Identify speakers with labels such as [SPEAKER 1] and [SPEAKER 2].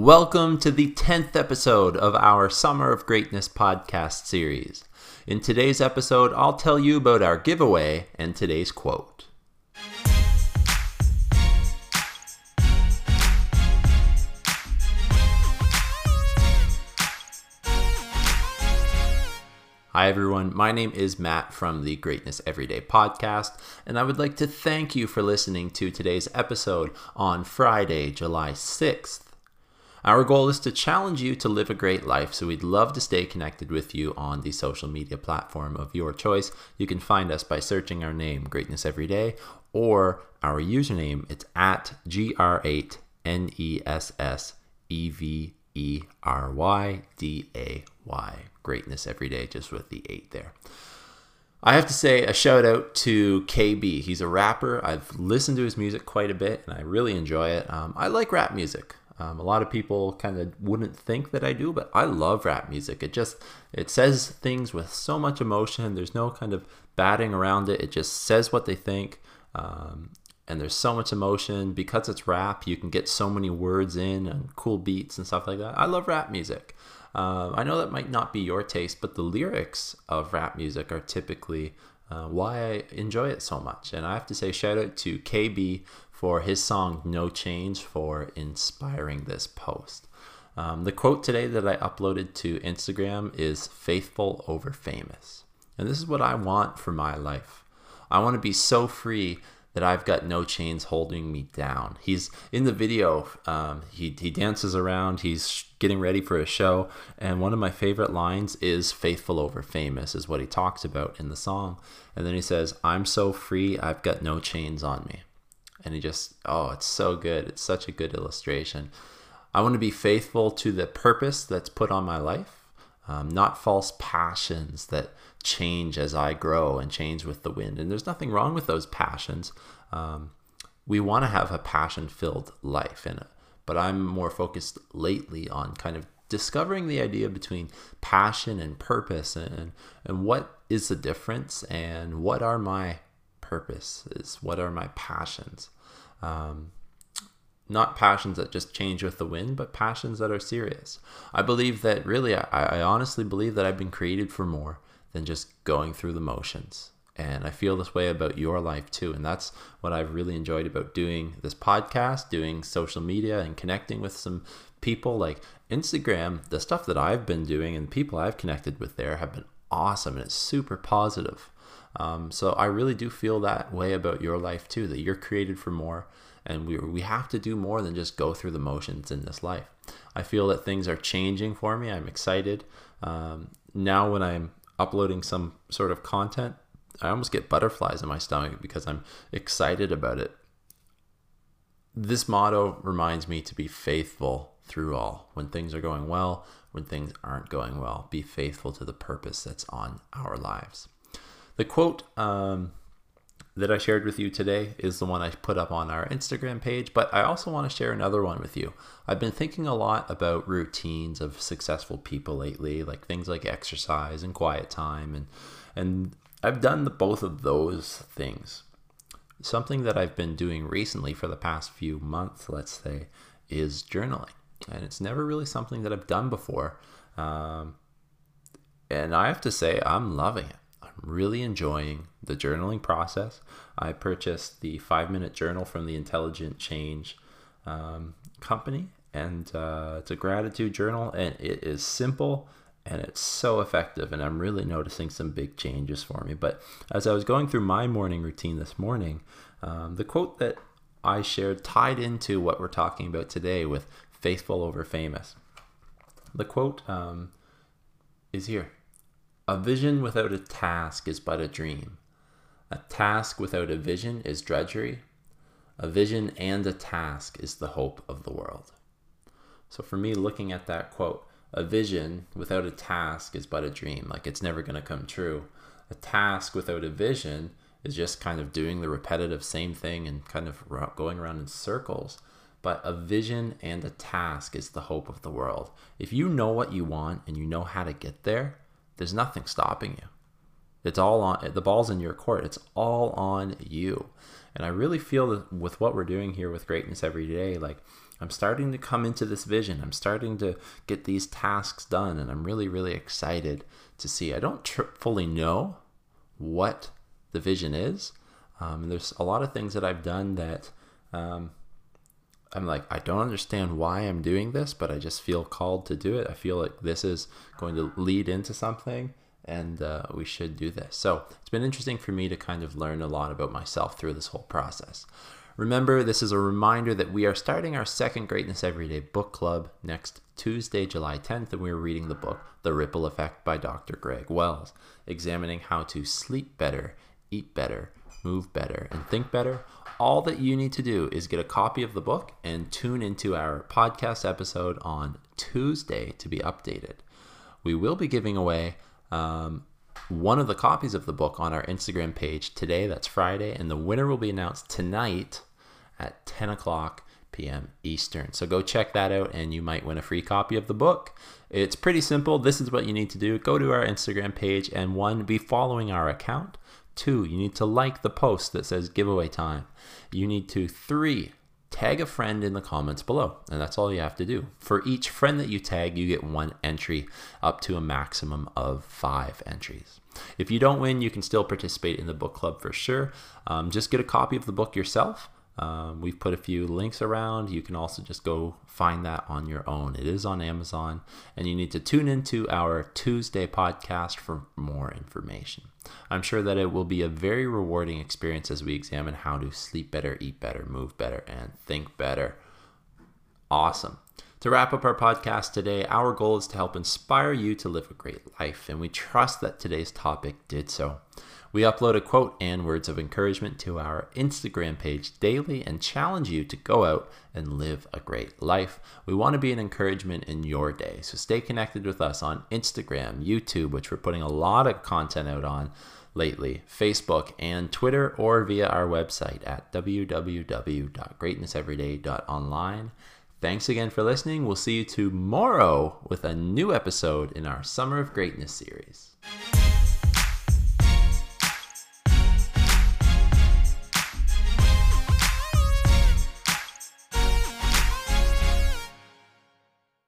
[SPEAKER 1] Welcome to the 10th episode of our Summer of Greatness podcast series. In today's episode, I'll tell you about our giveaway and today's quote. Hi, everyone. My name is Matt from the Greatness Everyday podcast, and I would like to thank you for listening to today's episode on Friday, July 6th. Our goal is to challenge you to live a great life, so we'd love to stay connected with you on the social media platform of your choice. You can find us by searching our name, Greatness Every Day, or our username, it's at G-R-8-N-E-S-S-E-V-E-R-Y-D-A-Y. Greatness Every Day, just with the 8 there. I have to say a shout out to KB. He's a rapper. I've listened to his music quite a bit and I really enjoy it. Um, I like rap music. Um, a lot of people kind of wouldn't think that I do, but I love rap music. It just it says things with so much emotion. There's no kind of batting around it. It just says what they think, um, and there's so much emotion because it's rap. You can get so many words in and cool beats and stuff like that. I love rap music. Uh, I know that might not be your taste, but the lyrics of rap music are typically uh, why I enjoy it so much. And I have to say, shout out to KB for his song No Change for inspiring this post. Um, the quote today that I uploaded to Instagram is faithful over famous. And this is what I want for my life. I want to be so free that I've got no chains holding me down. He's in the video, um, he, he dances around, he's getting ready for a show. And one of my favorite lines is faithful over famous, is what he talks about in the song. And then he says, I'm so free, I've got no chains on me and he just oh it's so good. It's such a good illustration. I want to be faithful to the purpose that's put on my life um, not false passions that change as i grow and change with the wind. And there's nothing wrong with those passions. Um, we want to have a passion filled life. In it but i'm more focused lately on kind of discovering the idea between passion and purpose and, and what is the difference and what are my purpose is what are my passions um, not passions that just change with the wind but passions that are serious i believe that really I, I honestly believe that i've been created for more than just going through the motions and I feel this way about your life too. And that's what I've really enjoyed about doing this podcast, doing social media, and connecting with some people like Instagram. The stuff that I've been doing and people I've connected with there have been awesome and it's super positive. Um, so I really do feel that way about your life too, that you're created for more and we, we have to do more than just go through the motions in this life. I feel that things are changing for me. I'm excited. Um, now, when I'm uploading some sort of content, I almost get butterflies in my stomach because I'm excited about it. This motto reminds me to be faithful through all. When things are going well, when things aren't going well, be faithful to the purpose that's on our lives. The quote um, that I shared with you today is the one I put up on our Instagram page, but I also want to share another one with you. I've been thinking a lot about routines of successful people lately, like things like exercise and quiet time, and and I've done the, both of those things. Something that I've been doing recently for the past few months, let's say, is journaling, and it's never really something that I've done before. Um, and I have to say, I'm loving it I'm really enjoying the journaling process. I purchased the five minute journal from the Intelligent Change um, company, and uh, it's a gratitude journal, and it is simple and it's so effective. And I'm really noticing some big changes for me. But as I was going through my morning routine this morning, um, the quote that I shared tied into what we're talking about today with faithful over famous. The quote um, is here a vision without a task is but a dream. A task without a vision is drudgery. A vision and a task is the hope of the world. So for me, looking at that quote, a vision without a task is but a dream, like it's never going to come true. A task without a vision is just kind of doing the repetitive same thing and kind of going around in circles. But a vision and a task is the hope of the world. If you know what you want and you know how to get there, there's nothing stopping you. It's all on the ball's in your court. It's all on you. And I really feel that with what we're doing here with greatness every day, like I'm starting to come into this vision. I'm starting to get these tasks done, and I'm really, really excited to see. I don't tr- fully know what the vision is. Um, there's a lot of things that I've done that um, I'm like, I don't understand why I'm doing this, but I just feel called to do it. I feel like this is going to lead into something, and uh, we should do this. So it's been interesting for me to kind of learn a lot about myself through this whole process. Remember, this is a reminder that we are starting our second Greatness Everyday book club next Tuesday, July 10th, and we're reading the book The Ripple Effect by Dr. Greg Wells, examining how to sleep better, eat better, move better, and think better. All that you need to do is get a copy of the book and tune into our podcast episode on Tuesday to be updated. We will be giving away um, one of the copies of the book on our Instagram page today. That's Friday, and the winner will be announced tonight at 10 o'clock p.m. Eastern. So go check that out and you might win a free copy of the book. It's pretty simple. This is what you need to do go to our Instagram page and one, be following our account. Two, you need to like the post that says giveaway time. You need to, three, tag a friend in the comments below. And that's all you have to do. For each friend that you tag, you get one entry up to a maximum of five entries. If you don't win, you can still participate in the book club for sure. Um, just get a copy of the book yourself. Um, we've put a few links around. You can also just go find that on your own. It is on Amazon, and you need to tune into our Tuesday podcast for more information. I'm sure that it will be a very rewarding experience as we examine how to sleep better, eat better, move better, and think better. Awesome. To wrap up our podcast today, our goal is to help inspire you to live a great life, and we trust that today's topic did so. We upload a quote and words of encouragement to our Instagram page daily and challenge you to go out and live a great life. We want to be an encouragement in your day, so stay connected with us on Instagram, YouTube, which we're putting a lot of content out on lately, Facebook, and Twitter, or via our website at www.greatnesseveryday.online. Thanks again for listening. We'll see you tomorrow with a new episode in our Summer of Greatness series.